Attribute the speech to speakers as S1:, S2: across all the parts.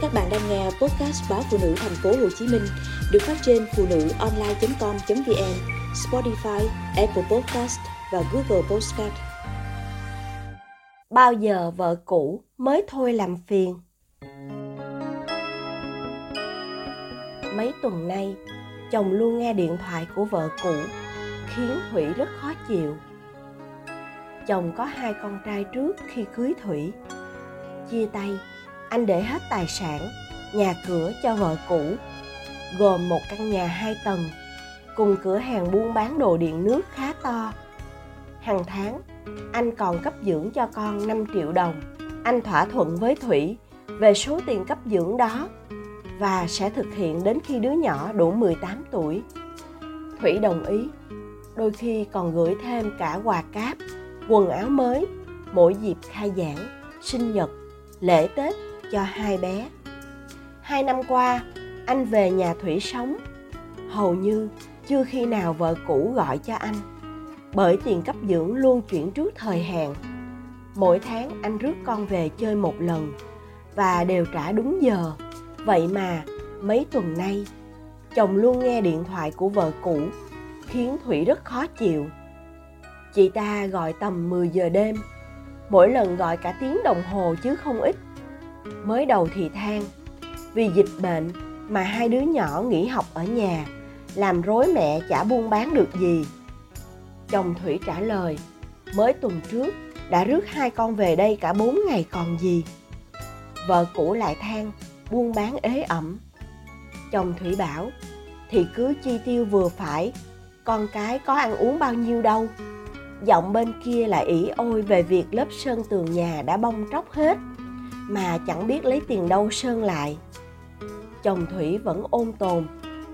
S1: Các bạn đang nghe podcast báo phụ nữ thành phố Hồ Chí Minh được phát trên phụ nữ online.com.vn, Spotify, Apple Podcast và Google Podcast.
S2: Bao giờ vợ cũ mới thôi làm phiền? Mấy tuần nay, chồng luôn nghe điện thoại của vợ cũ, khiến Thủy rất khó chịu. Chồng có hai con trai trước khi cưới Thủy. Chia tay anh để hết tài sản nhà cửa cho vợ cũ gồm một căn nhà hai tầng cùng cửa hàng buôn bán đồ điện nước khá to hàng tháng anh còn cấp dưỡng cho con 5 triệu đồng anh thỏa thuận với thủy về số tiền cấp dưỡng đó và sẽ thực hiện đến khi đứa nhỏ đủ 18 tuổi. Thủy đồng ý, đôi khi còn gửi thêm cả quà cáp, quần áo mới mỗi dịp khai giảng, sinh nhật, lễ Tết cho hai bé. Hai năm qua, anh về nhà Thủy sống. Hầu như chưa khi nào vợ cũ gọi cho anh. Bởi tiền cấp dưỡng luôn chuyển trước thời hạn. Mỗi tháng anh rước con về chơi một lần và đều trả đúng giờ. Vậy mà mấy tuần nay, chồng luôn nghe điện thoại của vợ cũ, khiến Thủy rất khó chịu. Chị ta gọi tầm 10 giờ đêm, mỗi lần gọi cả tiếng đồng hồ chứ không ít mới đầu thì than. Vì dịch bệnh mà hai đứa nhỏ nghỉ học ở nhà, làm rối mẹ chả buôn bán được gì. Chồng thủy trả lời, mới tuần trước đã rước hai con về đây cả bốn ngày còn gì. Vợ cũ lại than, buôn bán ế ẩm. Chồng thủy bảo, thì cứ chi tiêu vừa phải, con cái có ăn uống bao nhiêu đâu. Giọng bên kia lại ỉ ôi về việc lớp sơn tường nhà đã bong tróc hết mà chẳng biết lấy tiền đâu sơn lại. Chồng thủy vẫn ôn tồn,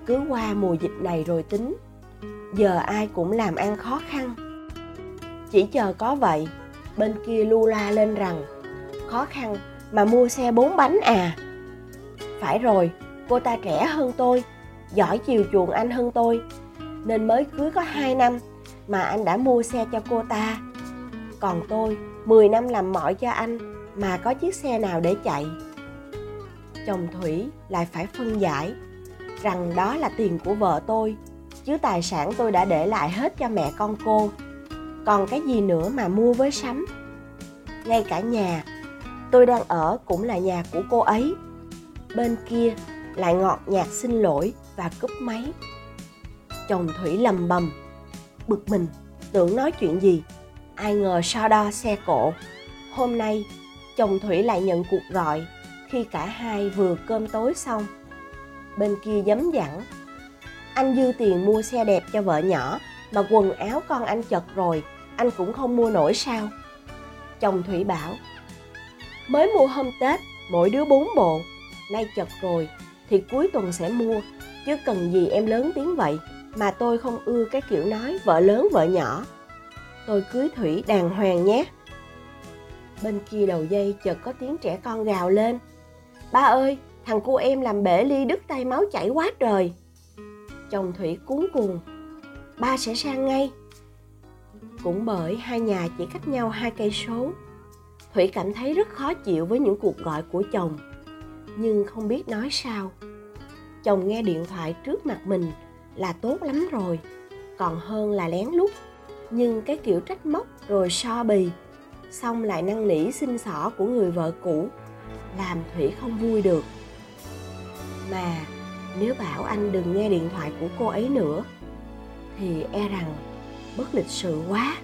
S2: cứ qua mùa dịch này rồi tính. Giờ ai cũng làm ăn khó khăn. Chỉ chờ có vậy, bên kia lu la lên rằng, khó khăn mà mua xe bốn bánh à. Phải rồi, cô ta trẻ hơn tôi, giỏi chiều chuộng anh hơn tôi, nên mới cưới có hai năm mà anh đã mua xe cho cô ta. Còn tôi 10 năm làm mọi cho anh mà có chiếc xe nào để chạy? Chồng thủy lại phải phân giải rằng đó là tiền của vợ tôi, chứ tài sản tôi đã để lại hết cho mẹ con cô. Còn cái gì nữa mà mua với sắm? Ngay cả nhà, tôi đang ở cũng là nhà của cô ấy. Bên kia lại ngọt nhạt xin lỗi và cúp máy. Chồng thủy lầm bầm, bực mình, tưởng nói chuyện gì. Ai ngờ so đo xe cộ. Hôm nay chồng Thủy lại nhận cuộc gọi khi cả hai vừa cơm tối xong. Bên kia dấm dặn, anh dư tiền mua xe đẹp cho vợ nhỏ mà quần áo con anh chật rồi, anh cũng không mua nổi sao? Chồng Thủy bảo, mới mua hôm Tết, mỗi đứa bốn bộ, nay chật rồi thì cuối tuần sẽ mua, chứ cần gì em lớn tiếng vậy mà tôi không ưa cái kiểu nói vợ lớn vợ nhỏ. Tôi cưới Thủy đàng hoàng nhé. Bên kia đầu dây chợt có tiếng trẻ con gào lên. Ba ơi, thằng cô em làm bể ly đứt tay máu chảy quá trời. Chồng Thủy cuốn cuồng. Ba sẽ sang ngay. Cũng bởi hai nhà chỉ cách nhau hai cây số. Thủy cảm thấy rất khó chịu với những cuộc gọi của chồng. Nhưng không biết nói sao. Chồng nghe điện thoại trước mặt mình là tốt lắm rồi. Còn hơn là lén lút. Nhưng cái kiểu trách móc rồi so bì xong lại năn nỉ xin xỏ của người vợ cũ, làm thủy không vui được. Mà nếu bảo anh đừng nghe điện thoại của cô ấy nữa, thì e rằng bất lịch sự quá.